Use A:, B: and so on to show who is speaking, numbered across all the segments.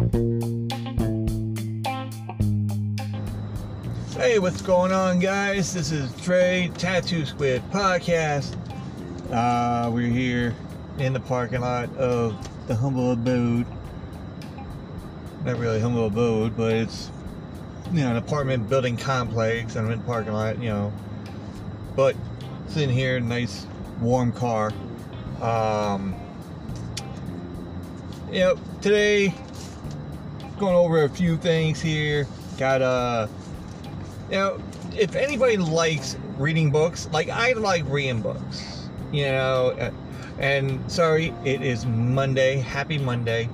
A: Hey, what's going on, guys? This is Trey Tattoo Squid Podcast. Uh, we're here in the parking lot of the humble abode. Not really humble abode, but it's you know an apartment building complex. And I'm in the parking lot, you know. But sitting here, nice warm car. Um, you know, today going over a few things here. Got uh you know, if anybody likes reading books, like I like reading books, you know, and sorry, it is Monday. Happy Monday.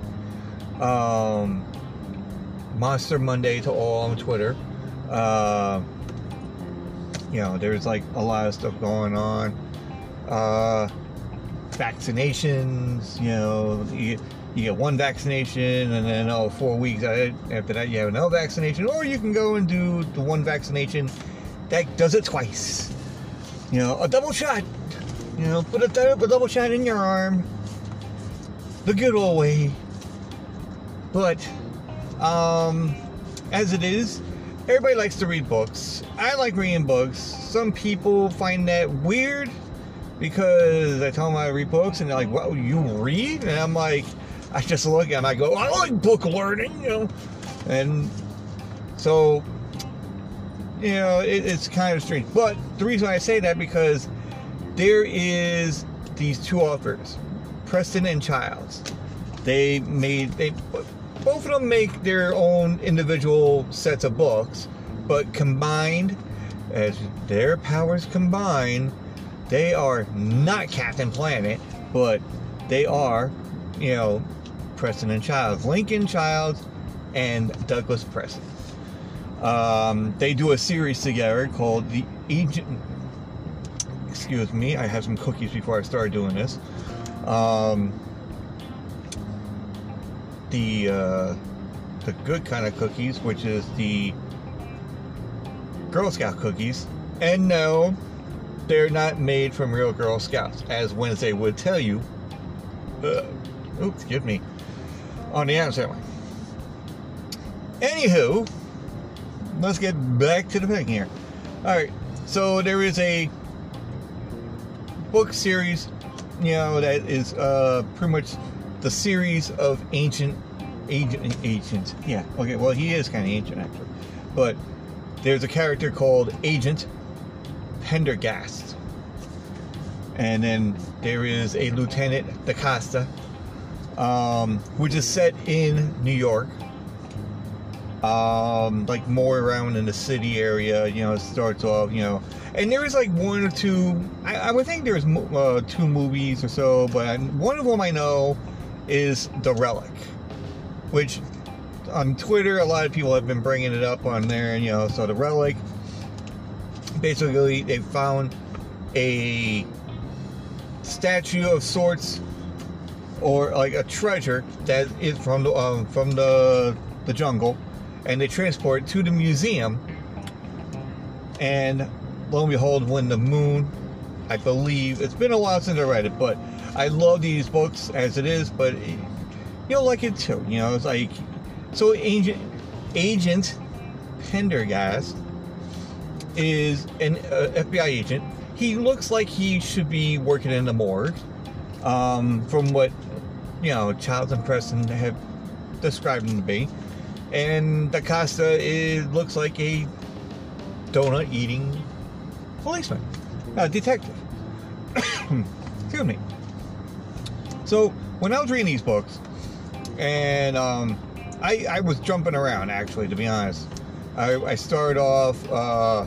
A: Um, Monster Monday to all on Twitter. Uh, you know, there's like a lot of stuff going on. Uh, vaccinations, you know, you, get one vaccination and then oh four weeks after that you have another vaccination. Or you can go and do the one vaccination that does it twice. You know a double shot. You know put a, a double shot in your arm. The good old way. But um as it is everybody likes to read books. I like reading books. Some people find that weird because I tell them I read books and they're like, "Well, you read?" And I'm like, I just look and I go, I like book learning, you know. And so, you know, it, it's kind of strange. But the reason I say that because there is these two authors, Preston and Childs. They made they both of them make their own individual sets of books, but combined as their powers combine, they are not Captain Planet, but they are, you know, Preston and Childs, Lincoln Childs, and Douglas Preston. Um, they do a series together called The Agent. Excuse me, I have some cookies before I start doing this. Um, the uh, the good kind of cookies, which is the Girl Scout cookies, and no, they're not made from real Girl Scouts, as Wednesday would tell you. Uh, oops, excuse me on the answer. Anywho, let's get back to the thing here. All right, so there is a book series, you know, that is uh, pretty much the series of ancient agent agents. Yeah, okay, well he is kind of ancient actually, but there's a character called Agent Pendergast, and then there is a Lieutenant D'Agosta um, which is set in New York. Um, like more around in the city area, you know, it starts off, you know, and there is like one or two. I, I would think there's uh, two movies or so, but I, one of them I know is The Relic, which on Twitter a lot of people have been bringing it up on there, and you know, so The Relic. Basically, they found a statue of sorts or like a treasure that is from the um, from the the jungle, and they transport it to the museum. And lo and behold, when the moon, I believe it's been a while since I read it, but I love these books as it is. But you'll like it too. You know, it's like so agent agent Pendergast is an uh, FBI agent. He looks like he should be working in the morgue. Um, from what you know, Childs and Preston have described him to be. And D'Agosta is, looks like a donut eating policeman, uh, detective. Excuse me. So, when I was reading these books, and um, I, I, was jumping around actually, to be honest. I, I started off uh,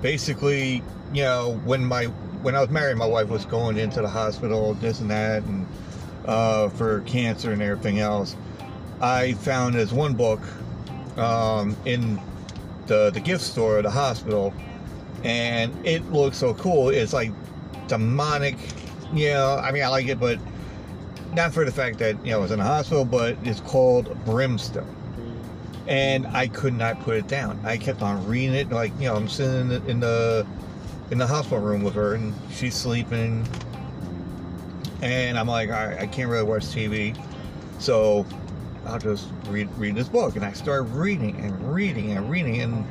A: basically, you know, when my when I was married, my wife was going into the hospital, this and that, and uh, for cancer and everything else. I found this one book um, in the the gift store at the hospital, and it looks so cool. It's like demonic, you know. I mean, I like it, but not for the fact that you know it's in a hospital, but it's called Brimstone. And I could not put it down. I kept on reading it, like you know, I'm sitting in the in the, in the hospital room with her, and she's sleeping, and I'm like, I can't really watch TV. So I'll just read read this book, and I start reading and reading and reading, and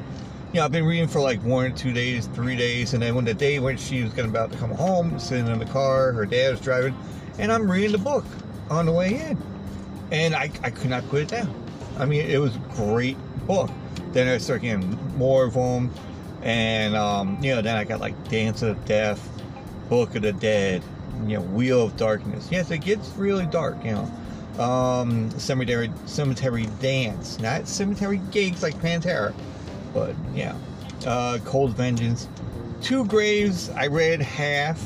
A: you know I've been reading for like one, two days, three days, and then when the day when she was about to come home, sitting in the car, her dad was driving, and I'm reading the book on the way in, and I I could not put it down. I mean, it was a great book. Then I started getting more of them, and um, you know then I got like Dance of Death, Book of the Dead, you know Wheel of Darkness. Yes, it gets really dark, you know um, cemetery cemetery dance, not cemetery gates like Pantera, but yeah, uh, Cold Vengeance, Two Graves. I read half,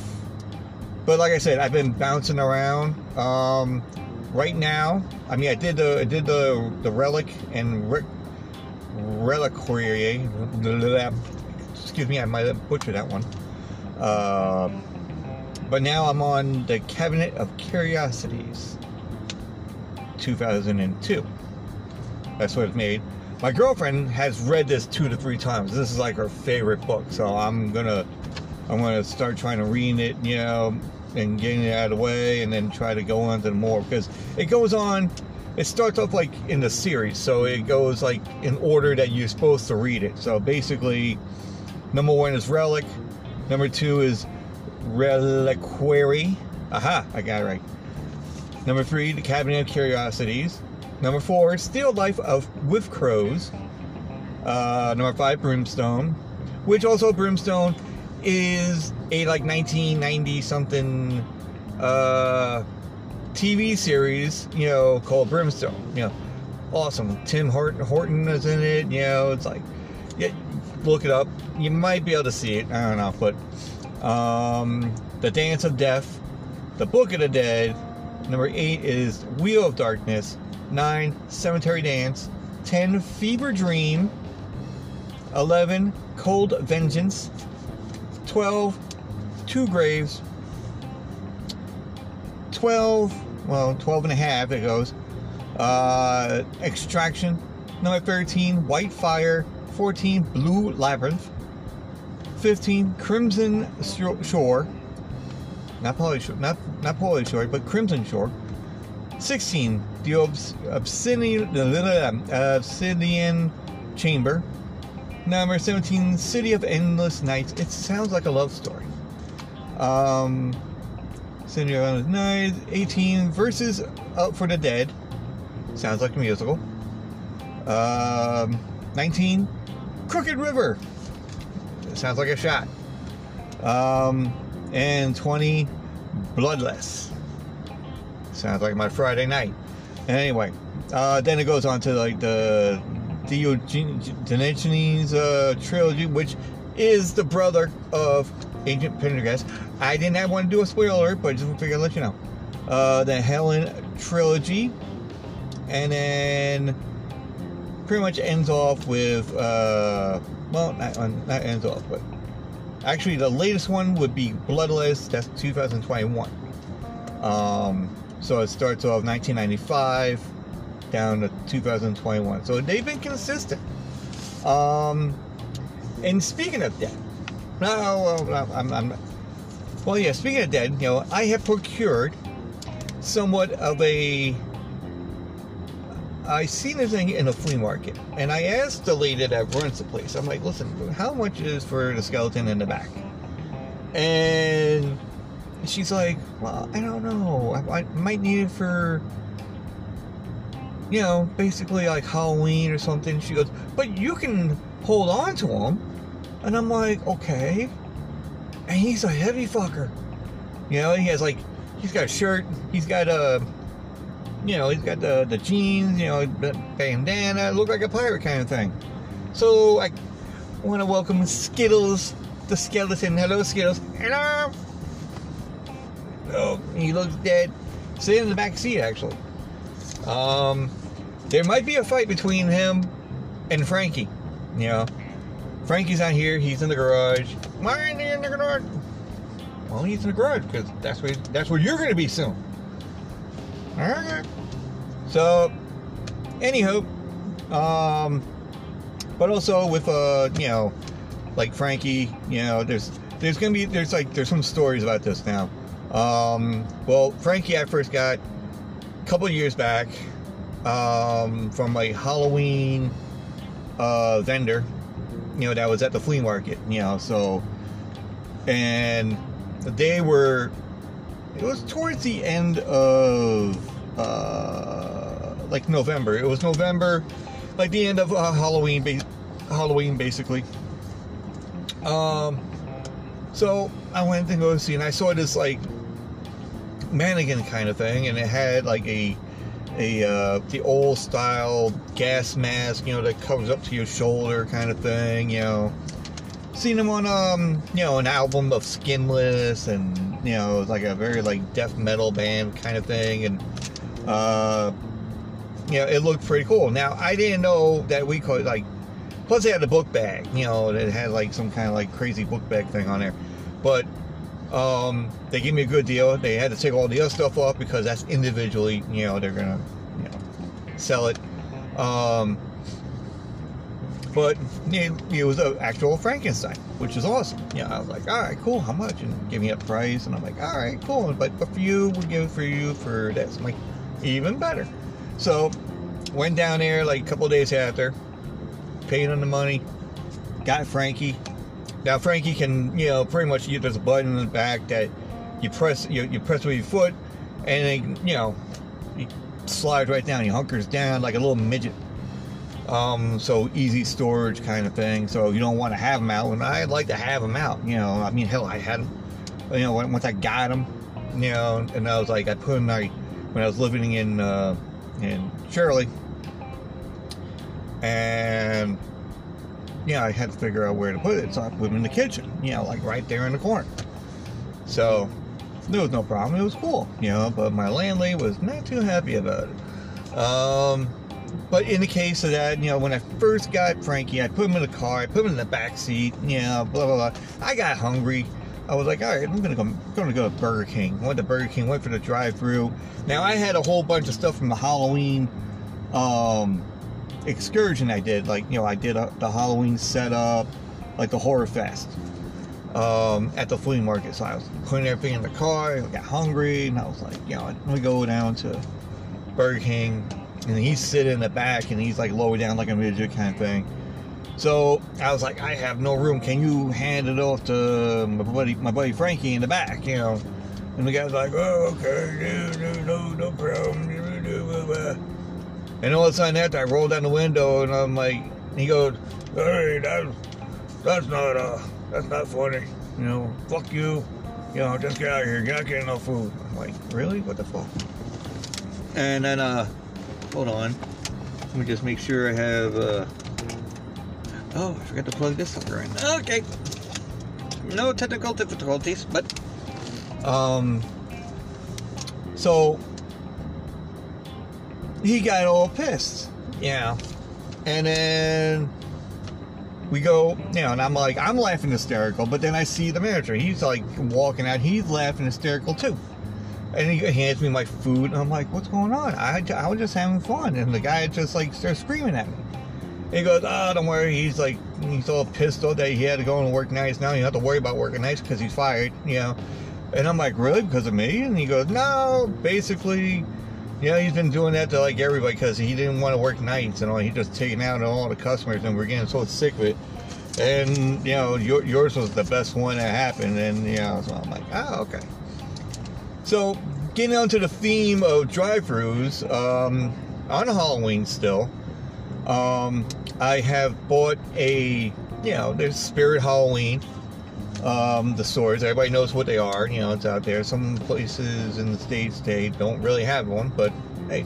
A: but like I said, I've been bouncing around. Um, right now, I mean, I did the I did the the relic and re- reliquary. Excuse me, I might have butchered that one. Uh, but now I'm on the Cabinet of Curiosities. 2002. That's what it's made. My girlfriend has read this two to three times. This is like her favorite book, so I'm gonna I'm gonna start trying to read it, you know, and getting it out of the way, and then try to go on to more because it goes on. It starts off like in the series, so it goes like in order that you're supposed to read it. So basically, number one is Relic, number two is Reliquary. Aha, I got it right. Number three, The Cabinet of Curiosities. Number four, Still Life of with Crows. Uh, number five, Brimstone, which also Brimstone is a like 1990 something uh, TV series, you know, called Brimstone. You know, awesome. Tim Horton, Horton is in it. You know, it's like, yeah, look it up. You might be able to see it. I don't know, but um, the Dance of Death, the Book of the Dead, Number eight is Wheel of Darkness. Nine, Cemetery Dance. Ten, Fever Dream. Eleven, Cold Vengeance. Twelve, Two Graves. Twelve, well, 12 and a half it goes. Uh, Extraction. Number 13, White Fire. 14, Blue Labyrinth. 15, Crimson Shore not Pauly Shore, not not Pauly Shore, but Crimson Shore. 16, the Obsidian, Obsidian Chamber. Number 17, City of Endless Nights. It sounds like a love story. Um, City of Endless Nights. 18, Verses Out for the Dead. Sounds like a musical. Um, 19, Crooked River. Sounds like a shot. Um, and 20 bloodless. Sounds like my Friday night. Anyway, uh, then it goes on to like the Diogenes uh, trilogy, which is the brother of Agent Pendergast. I did not have want to do a spoiler, but just figured I'd let you know. Uh, the Helen trilogy, and then pretty much ends off with uh, well, not, ends off, but Actually, the latest one would be Bloodless. That's 2021. Um, so it starts off 1995 down to 2021. So they've been consistent. Um, and speaking of dead, no, well, I'm, I'm, well, yeah. Speaking of dead, you know, I have procured somewhat of a I seen this thing in a flea market, and I asked the lady that runs the place. I'm like, "Listen, how much is for the skeleton in the back?" And she's like, "Well, I don't know. I, I might need it for, you know, basically like Halloween or something." She goes, "But you can hold on to them," and I'm like, "Okay." And he's a heavy fucker. You know, he has like, he's got a shirt, he's got a you know, he's got the, the jeans, you know, the bandana, look like a pirate kind of thing. So I want to welcome Skittles, the skeleton. Hello, Skittles. Hello. Oh, he looks dead. Sitting in the back seat, actually. Um, there might be a fight between him and Frankie. You know, Frankie's not here. He's in the garage. Why in the garage? Well, he's in the garage because that's where that's where you're going to be soon. Okay. So, anywho, um, but also with uh, you know, like Frankie, you know, there's there's gonna be there's like there's some stories about this now. Um, well, Frankie I first got a couple years back. um, from a Halloween uh, vendor, you know, that was at the flea market, you know, so, and they were, it was towards the end of, uh, like November. It was November, like the end of uh, Halloween, ba- Halloween basically. Um, so I went to go see, and I saw this like mannequin kind of thing, and it had like a a uh, the old style gas mask, you know, that covers up to your shoulder kind of thing, you know. Seen him on um, you know, an album of Skinless and you know, like a very like death metal band kind of thing and uh you know, it looked pretty cool. Now I didn't know that we could like plus they had a book bag, you know, it had like some kind of like crazy book bag thing on there. But um, they gave me a good deal. They had to take all the other stuff off because that's individually, you know, they're gonna, you know, sell it. Um, but it, it was an actual Frankenstein, which is awesome. Yeah, I was like, all right, cool. How much? And give me a price, and I'm like, all right, cool. But, but for you, we'll give it for you for this. I'm like, even better. So went down there like a couple days after, paid him the money, got Frankie. Now Frankie can, you know, pretty much there's a button in the back that you press you, you press with your foot, and then you know, he slides right down. He hunkers down like a little midget. Um, so easy storage kind of thing. So you don't want to have them out, and I'd like to have them out. You know, I mean, hell, I had them. You know, once I got them, you know, and I was like, I put him like when I was living in uh, in Shirley, and yeah, I had to figure out where to put it. So I put him in the kitchen, you know, like right there in the corner. So there was no problem. It was cool, you know, but my landlady was not too happy about it. Um, but in the case of that, you know, when I first got Frankie, I put him in the car, I put him in the back seat, you know, blah blah blah. I got hungry. I was like, all right, I'm gonna go, I'm gonna go to Burger King. Went to Burger King, went for the drive-through. Now I had a whole bunch of stuff from the Halloween um, excursion I did. Like, you know, I did a, the Halloween setup, like the Horror Fest um, at the flea market. So I was putting everything in the car. I got hungry, and I was like, you know, let me go down to Burger King. And he's sitting in the back, and he's like lower down like a midget kind of thing. So I was like, I have no room. Can you hand it off to my buddy, my buddy Frankie in the back? You know. And the guy's like, oh, okay, no, no, no, problem. And all of a sudden, after I roll down the window, and I'm like, he goes, hey, that's that's not uh, that's not funny. You know, fuck you. You know, just get out of here. You're not getting no food. I'm like, really? What the fuck? And then, uh, hold on. Let me just make sure I have, uh, oh, I forgot to plug this sucker in. Okay. No technical difficulties, but, um, so, he got all pissed. Yeah. And then we go, you know, and I'm like, I'm laughing hysterical, but then I see the manager. He's like walking out, he's laughing hysterical too. And he hands me my food, and I'm like, what's going on? I, I was just having fun. And the guy just like starts screaming at me. He goes, oh, don't worry. He's like, he's all pissed off that he had to go and work nights. Now you don't have to worry about working nights because he's fired, you know. And I'm like, really? Because of me? And he goes, no, basically, you know, he's been doing that to like everybody because he didn't want to work nights and all. He just taking out all the customers, and we're getting so sick of it. And you know, your, yours was the best one that happened, and you know, so I'm like, oh, okay. So getting onto the theme of drive-throughs, um, on Halloween still, um, I have bought a, you know, there's Spirit Halloween. Um, the stores, everybody knows what they are. You know, it's out there. Some places in the states they don't really have one, but hey,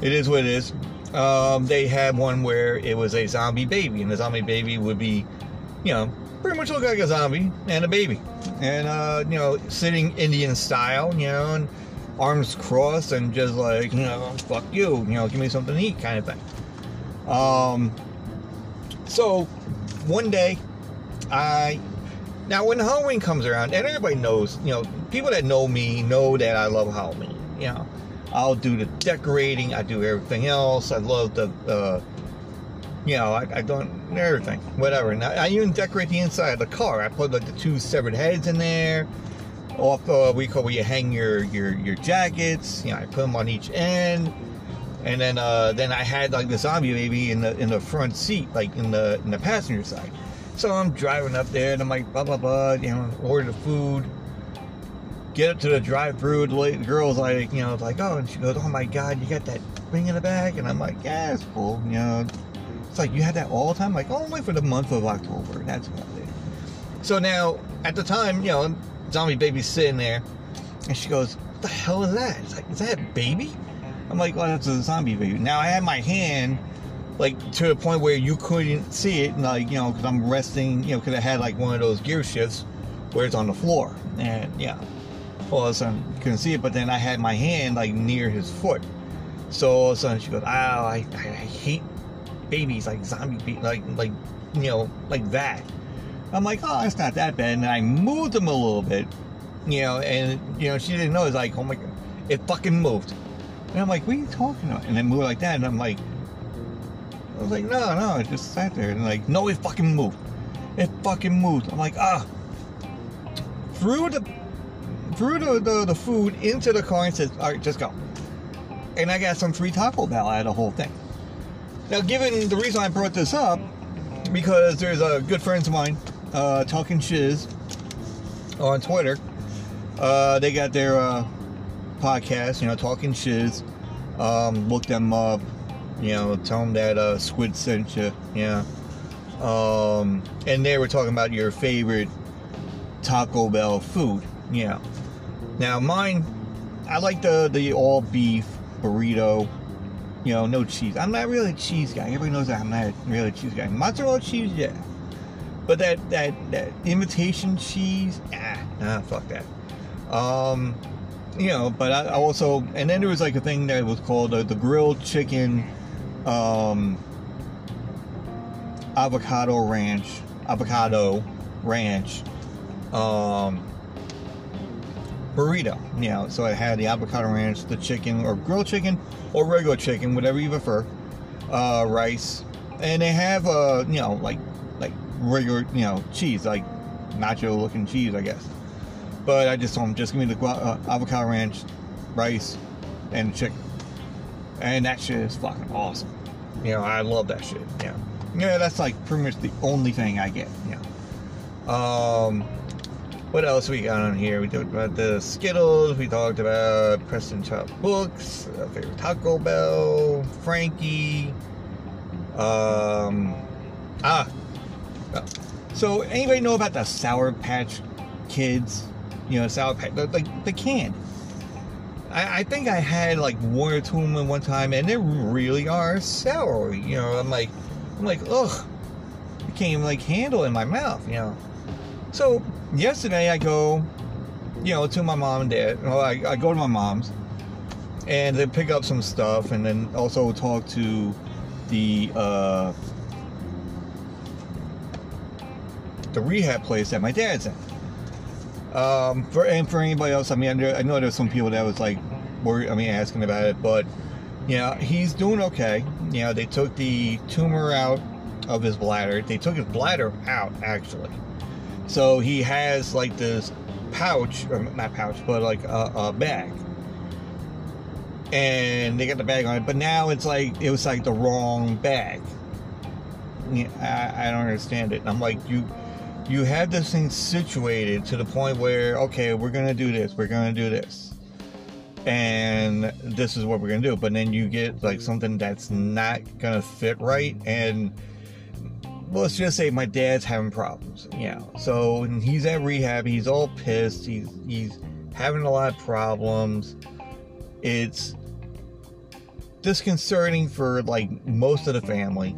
A: it is what it is. Um, they had one where it was a zombie baby, and the zombie baby would be, you know, pretty much look like a zombie and a baby, and uh, you know, sitting Indian style, you know, and arms crossed and just like, you know, fuck you, you know, give me something to eat, kind of thing. Um, so one day, I now when Halloween comes around, and everybody knows, you know, people that know me know that I love Halloween. You know, I'll do the decorating, I do everything else. I love the, uh, you know, I, I don't everything, whatever. And I, I, even decorate the inside of the car. I put like the two severed heads in there. Off uh, we call where you hang your your your jackets. You know, I put them on each end. and then uh, then I had like the zombie baby in the in the front seat, like in the in the passenger side. So I'm driving up there, and I'm like, blah blah blah, you know, order the food. Get up to the drive-through. The, the girl's like, you know, like, oh, and she goes, oh my god, you got that thing in the bag, and I'm like, yeah, it's cool, you know. It's like you had that all the time. I'm like, oh, only for the month of October. That's about it. So now, at the time, you know, zombie baby's sitting there, and she goes, "What the hell is that?" It's like, "Is that a baby?" I'm like, "Well, that's a zombie baby." Now I had my hand like to the point where you couldn't see it, like you know, because I'm resting, you know, because I had like one of those gear shifts where it's on the floor, and yeah, all of a sudden couldn't see it. But then I had my hand like near his foot, so all of a sudden she goes, "Oh, I, I hate babies like zombie, like like you know, like that." I'm like, oh, it's not that bad. And I moved them a little bit, you know, and, you know, she didn't know. It's like, oh my God, it fucking moved. And I'm like, what are you talking about? And then moved like that. And I'm like, I was like, no, no, it just sat there. And like, no, it fucking moved. It fucking moved. I'm like, ah. Threw the, threw the, the, the food into the car and said, all right, just go. And I got some free Taco Bell out of the whole thing. Now, given the reason I brought this up, because there's a good friends of mine uh, talking shiz on Twitter. Uh, they got their uh, podcast, you know, talking shiz. Um, look them up, you know, tell them that uh, Squid sent you, yeah. Um, and they were talking about your favorite Taco Bell food, yeah. Now mine, I like the the all beef burrito. You know, no cheese. I'm not really a cheese guy. Everybody knows that I'm not really a cheese guy. Mozzarella cheese, yeah. But that that that imitation cheese, ah, nah, fuck that. Um, you know, but I, also, and then there was like a thing that was called uh, the grilled chicken, um, avocado ranch, avocado ranch, um, burrito. You know, so I had the avocado ranch, the chicken, or grilled chicken, or regular chicken, whatever you prefer, uh, rice, and they have uh, you know, like like regular, you know, cheese, like nacho looking cheese, I guess. But I just told him, just give me the uh, avocado ranch, rice, and chicken. And that shit is fucking awesome. You know, I love that shit. Yeah. Yeah, that's like pretty much the only thing I get. Yeah. Um, what else we got on here? We talked about the Skittles. We talked about Preston Chop Books, favorite Taco Bell, Frankie. Um, ah, so, anybody know about the Sour Patch Kids? You know, Sour Patch, the, the, can. I, I, think I had like one or two of them at one time, and they really are sour. You know, I'm like, I'm like, ugh, I can't even like handle in my mouth. You know. So yesterday I go, you know, to my mom and dad. Well, I, I go to my mom's, and then pick up some stuff, and then also talk to the. Uh, the rehab place that my dad's in. Um, for and for anybody else, I mean, I know there's some people that was like, worried, I mean, asking about it, but know, he's doing okay. Know, they took the tumor out of his bladder. They took his bladder out actually, so he has like this pouch, or not pouch, but like a, a bag. And they got the bag on it, but now it's like it was like the wrong bag. I, I don't understand it. And I'm like, you you have this thing situated to the point where okay we're gonna do this we're gonna do this and this is what we're gonna do but then you get like something that's not gonna fit right and let's just say my dad's having problems yeah so he's at rehab he's all pissed he's he's having a lot of problems it's disconcerting for like most of the family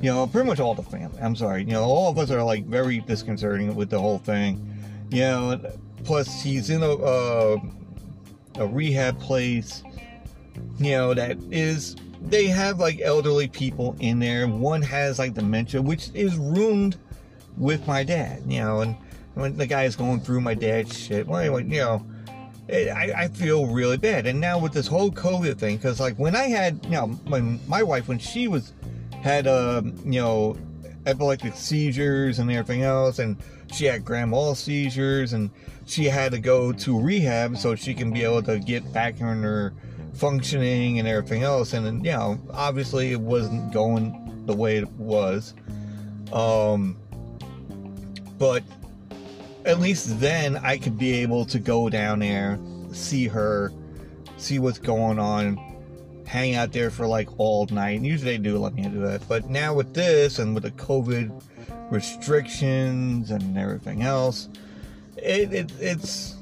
A: you know, pretty much all the family. I'm sorry. You know, all of us are like very disconcerting with the whole thing. You know, plus he's in a uh, a rehab place. You know that is they have like elderly people in there. One has like dementia, which is ruined with my dad. You know, and when the guy is going through my dad's shit, well, anyway, you know. I, I feel really bad, and now with this whole COVID thing, because like when I had, you know, when my wife when she was had uh, you know epileptic seizures and everything else, and she had grand mal seizures, and she had to go to rehab so she can be able to get back on her functioning and everything else. And you know, obviously it wasn't going the way it was. Um, but at least then I could be able to go down there, see her, see what's going on, hang out there for like all night. Usually they do let me do that. But now with this and with the COVID restrictions and everything else, it, it it's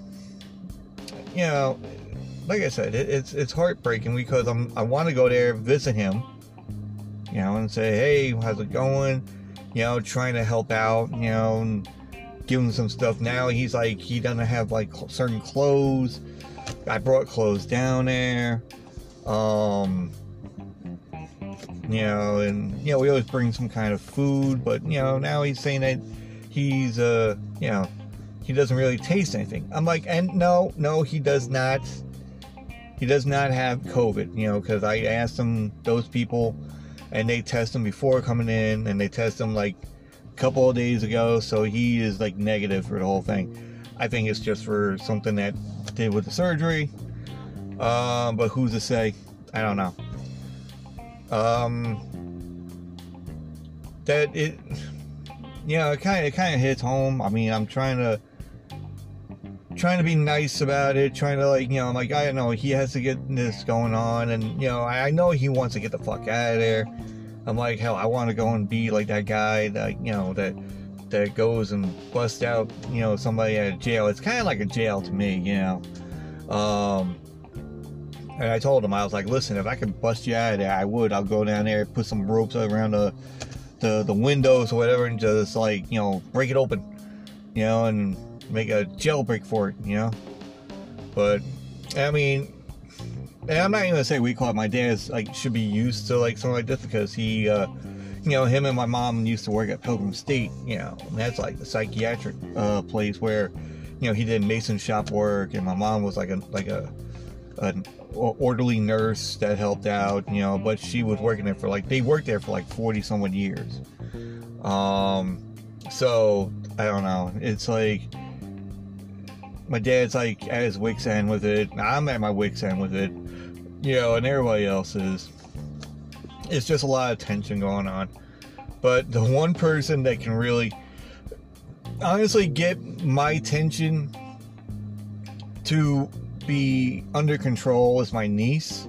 A: you know, like I said, it, it's it's heartbreaking because I'm I want to go there visit him, you know, and say, hey, how's it going? You know, trying to help out, you know, and give him some stuff. Now he's like he doesn't have like certain clothes. I brought clothes down there. Um, you know, and you know, we always bring some kind of food, but you know, now he's saying that he's uh, you know, he doesn't really taste anything. I'm like, and no, no, he does not. He does not have COVID, you know, because I asked him those people, and they test him before coming in, and they test him like a couple of days ago, so he is like negative for the whole thing. I think it's just for something that did with the surgery. Um, but who's to say? I don't know. Um, that it, you know, it kind of it kind of hits home. I mean, I'm trying to trying to be nice about it, trying to like, you know, I'm like I know he has to get this going on, and you know, I, I know he wants to get the fuck out of there. I'm like, hell, I want to go and be like that guy that you know that that goes and busts out, you know, somebody at jail. It's kind of like a jail to me, you know. Um, and I told him, I was like, listen, if I could bust you out of there, I would. I'll go down there, put some ropes around the the, the windows or whatever, and just like, you know, break it open, you know, and make a jailbreak for it, you know. But I mean, and I'm not even gonna say we call it. My dad's like should be used to like something like this because he, uh, you know, him and my mom used to work at Pilgrim State, you know, and that's like the psychiatric uh, place where, you know, he did mason shop work, and my mom was like a like a an orderly nurse that helped out, you know, but she was working there for like they worked there for like 40 some years. Um, so I don't know. It's like my dad's like at his wicks end with it. I'm at my wicks end with it, you know, and everybody else is. It's just a lot of tension going on. But the one person that can really, honestly, get my attention to be under control is my niece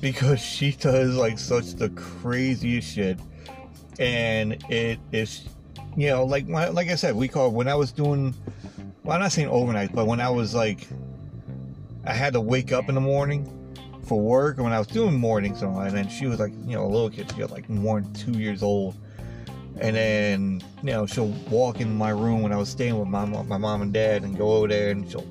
A: because she does like such the craziest shit and it is you know like like i said we call when i was doing well, I'm not saying overnight, but when I was like, I had to wake up in the morning for work, and when I was doing mornings, and then she was like, you know, a little kid, she was like more than two years old, and then you know she'll walk in my room when I was staying with my my mom and dad, and go over there, and she'll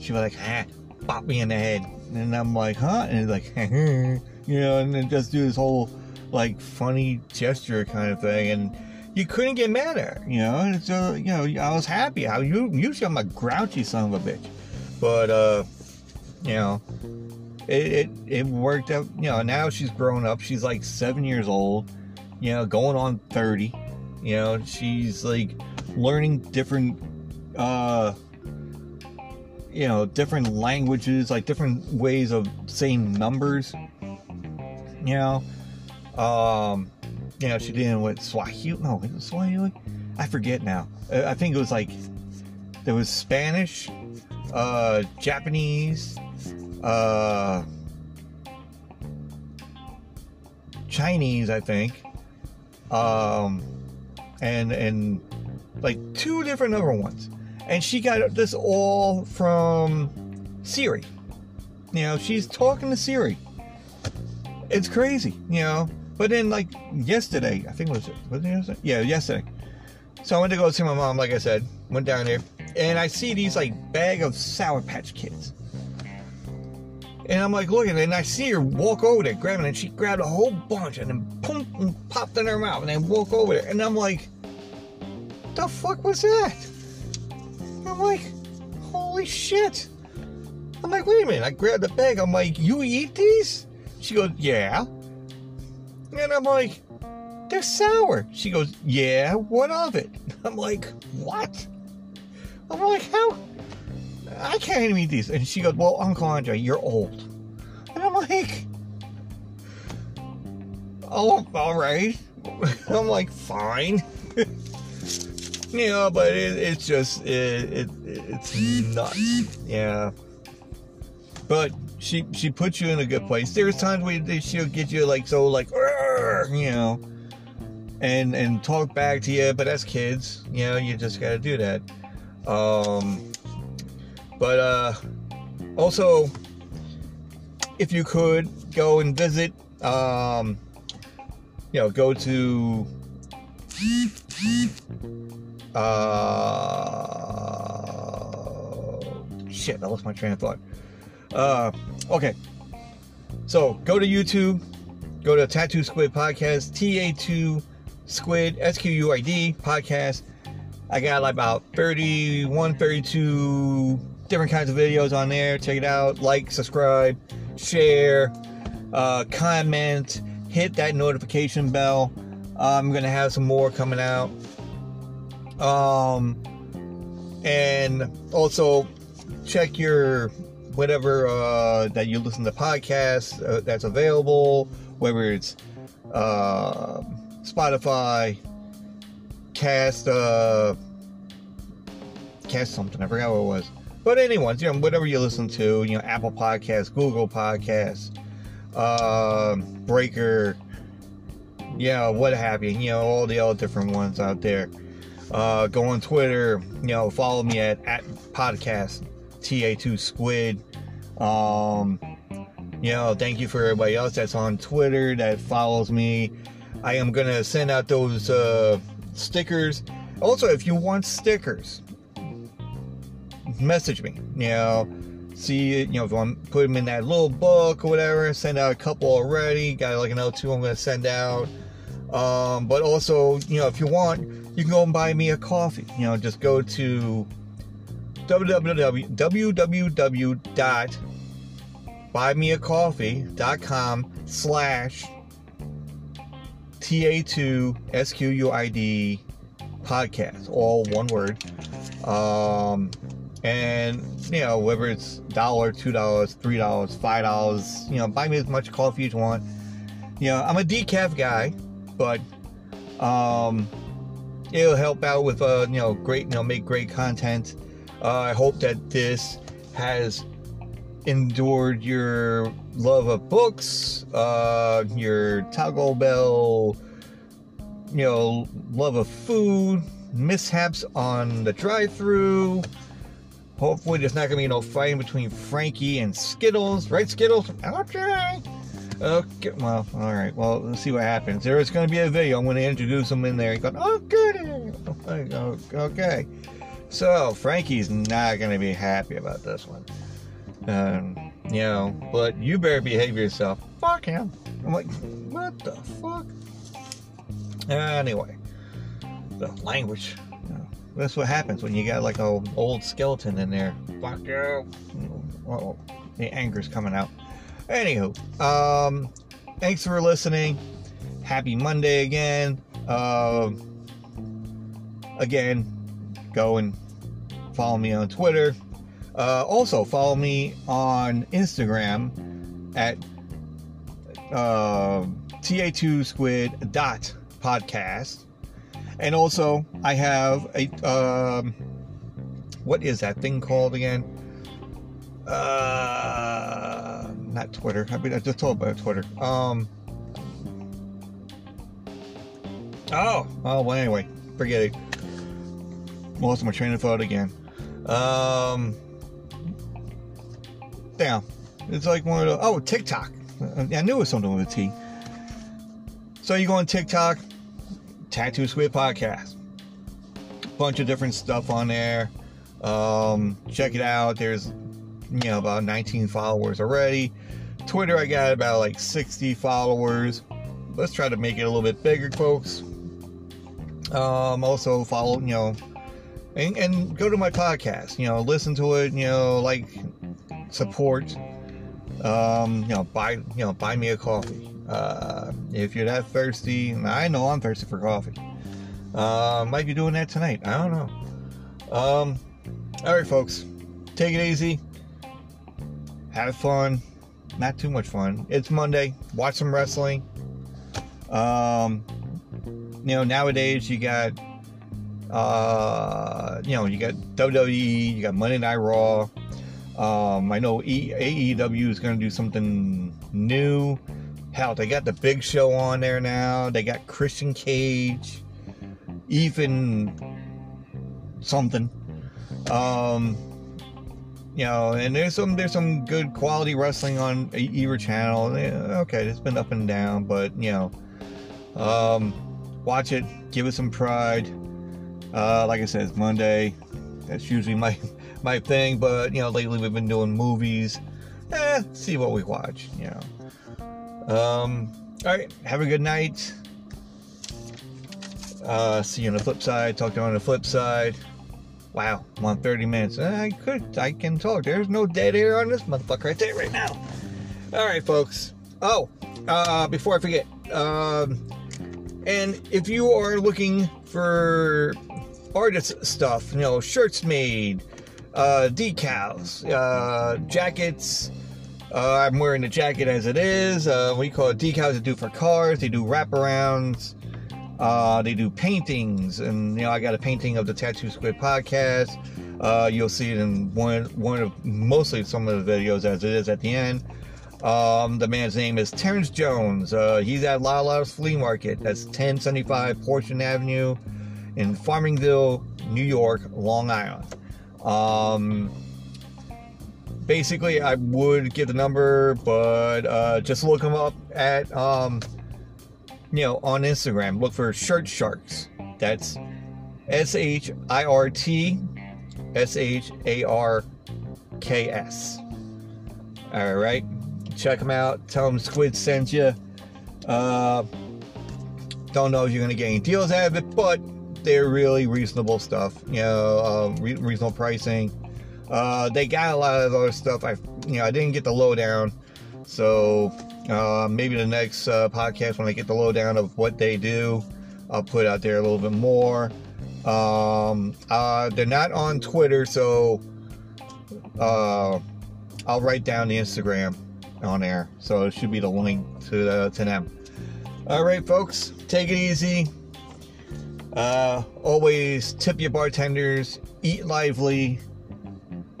A: she'll be like, ah, pop me in the head, and I'm like, huh, and it's like, you know, and then just do this whole like funny gesture kind of thing, and you couldn't get mad at her, you know. And so, you know, I was happy. How you usually I'm a grouchy son of a bitch, but uh, you know, it, it it worked out. You know, now she's grown up. She's like seven years old. You know, going on thirty. You know, she's like learning different, uh, you know, different languages, like different ways of saying numbers. You know, um, you know, she did with Swahili. No, it was Swahili. I forget now. Uh, I think it was like there was Spanish, uh, Japanese, uh, Chinese, I think, um, and and like two different other ones. And she got this all from Siri. You know, she's talking to Siri. It's crazy, you know. But then, like yesterday, I think it was was it yesterday? Yeah, yesterday. So I went to go see my mom. Like I said, went down there, and I see these like bag of Sour Patch Kids. And I'm like looking, and I see her walk over there, grabbing it. And she grabbed a whole bunch, and then boom, and popped in her mouth, and then walk over there. And I'm like, the fuck was that? I'm like, holy shit. I'm like, wait a minute. I grabbed the bag. I'm like, you eat these? She goes, yeah. And I'm like, they're sour. She goes, yeah, what of it? I'm like, what? I'm like, how? I can't even eat these. And she goes, well, Uncle Andre, you're old. And I'm like, oh, all right. I'm like, fine. you know, but it, it's just, it, it, it's nuts. Yeah. But she she puts you in a good place. There's times where she'll get you like so like you know, and and talk back to you. But as kids, you know, you just got to do that. Um, but uh, also, if you could go and visit, um, you know, go to uh, shit, I lost my train of thought. Uh, okay. So go to YouTube, go to Tattoo Squid Podcast, TA2 Squid, S Q U I D podcast. I got like about 31, 32 different kinds of videos on there. Check it out. Like, subscribe, share, uh, comment, hit that notification bell. I'm gonna have some more coming out. Um, and also check your whatever uh, that you listen to podcasts uh, that's available, whether it's uh, Spotify, Cast, uh, Cast something. I forgot what it was. But anyways, you know, whatever you listen to, you know, Apple Podcasts, Google Podcasts, uh, Breaker, yeah, what have you, you know, all the other different ones out there. Uh, go on Twitter, you know, follow me at, at podcast TA2 Squid. Um, you know, thank you for everybody else that's on Twitter that follows me. I am gonna send out those uh, stickers. Also, if you want stickers, message me. You know, see, you know, if I want to put them in that little book or whatever, send out a couple already. Got like another two I'm gonna send out. Um, but also, you know, if you want, you can go and buy me a coffee. You know, just go to www.buymeacoffee.com slash TA2SQUID podcast, all one word. Um, and you know, whether it's dollar, two dollars, three dollars, five dollars, you know, buy me as much coffee as you want. You know, I'm a decaf guy, but um, it'll help out with uh, you know, great, you know, make great content. Uh, I hope that this has endured your love of books, uh, your Taco Bell, you know, love of food, mishaps on the drive-through. Hopefully, there's not gonna be no fighting between Frankie and Skittles, right? Skittles, okay. Okay, well, all right. Well, let's see what happens. There is going to be a video. I'm going to introduce them in there. You go, oh, goody. Okay. So Frankie's not going to be happy about this one. Um, you know, but you better behave yourself. Fuck him. I'm like, what the fuck? Anyway, the language. You know, that's what happens when you got like a old skeleton in there. Fuck you. Oh, the anger's coming out. Anywho, um, thanks for listening. Happy Monday again. Uh, again, go and follow me on Twitter. Uh, also, follow me on Instagram at uh, ta2squid dot podcast. And also, I have a um, what is that thing called again? Uh, not Twitter. I mean, I just told about Twitter. Um. Oh, oh. Well, anyway, forget it. Lost my train of thought again. Um. Damn. It's like one of the. Oh, TikTok. I knew it was something with a T. So you go on TikTok, Tattoo Squid Podcast. Bunch of different stuff on there. Um, check it out. There's, you know, about 19 followers already. Twitter, I got about like 60 followers. Let's try to make it a little bit bigger, folks. Um, also follow, you know, and, and go to my podcast. You know, listen to it. You know, like, support. Um, you know, buy, you know, buy me a coffee. Uh, if you're that thirsty, I know I'm thirsty for coffee. Uh, might be doing that tonight. I don't know. Um, all right, folks, take it easy. Have fun. not too much fun. It's Monday. Watch some wrestling. Um, you know, nowadays you got, uh, you know, you got WWE, you got Monday Night Raw. Um, I know e- AEW is going to do something new. Hell, they got the Big Show on there now. They got Christian Cage, even something. Um, you know, and there's some there's some good quality wrestling on either channel. Okay, it's been up and down, but you know, um, watch it, give it some pride. Uh, like I said, it's Monday. That's usually my my thing, but you know, lately we've been doing movies. Eh, see what we watch. You know. Um, all right, have a good night. Uh, see you on the flip side. Talk to you on the flip side. Wow, I'm on 30 minutes. I could, I can talk. There's no dead air on this motherfucker right there, right now. All right, folks. Oh, uh, before I forget, um, and if you are looking for artist stuff, you know, shirts made, uh, decals, uh, jackets. Uh, I'm wearing the jacket as it is. Uh, we call it decals. They do for cars. They do wraparounds. Uh, they do paintings, and you know I got a painting of the Tattoo Squid podcast. Uh, you'll see it in one one of mostly some of the videos as it is at the end. Um, the man's name is Terrence Jones. Uh, he's at Lala's Flea Market. That's 1075 Portion Avenue in Farmingdale, New York, Long Island. Um, basically, I would give the number, but uh, just look him up at um, you know, on Instagram, look for Shirt Sharks. That's S H I R T S H A R K S. All right, check them out. Tell them Squid sent you. Uh, don't know if you're gonna get any deals out of it, but they're really reasonable stuff. You know, uh, re- reasonable pricing. Uh, they got a lot of other stuff. I, you know, I didn't get the lowdown, so uh, maybe the next uh, podcast, when I get the lowdown of what they do, I'll put out there a little bit more. Um, uh, they're not on Twitter, so uh, I'll write down the Instagram on there. So it should be the link to the, to them. All right, folks, take it easy. Uh, always tip your bartenders, eat lively,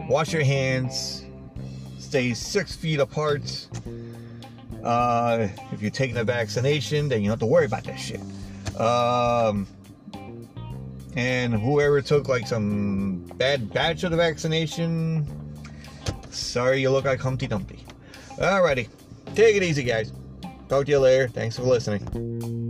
A: wash your hands, stay six feet apart. Uh, if you're taking a vaccination, then you don't have to worry about that shit. Um, and whoever took like some bad batch of the vaccination, sorry you look like Humpty Dumpty. Alrighty, take it easy, guys. Talk to you later. Thanks for listening.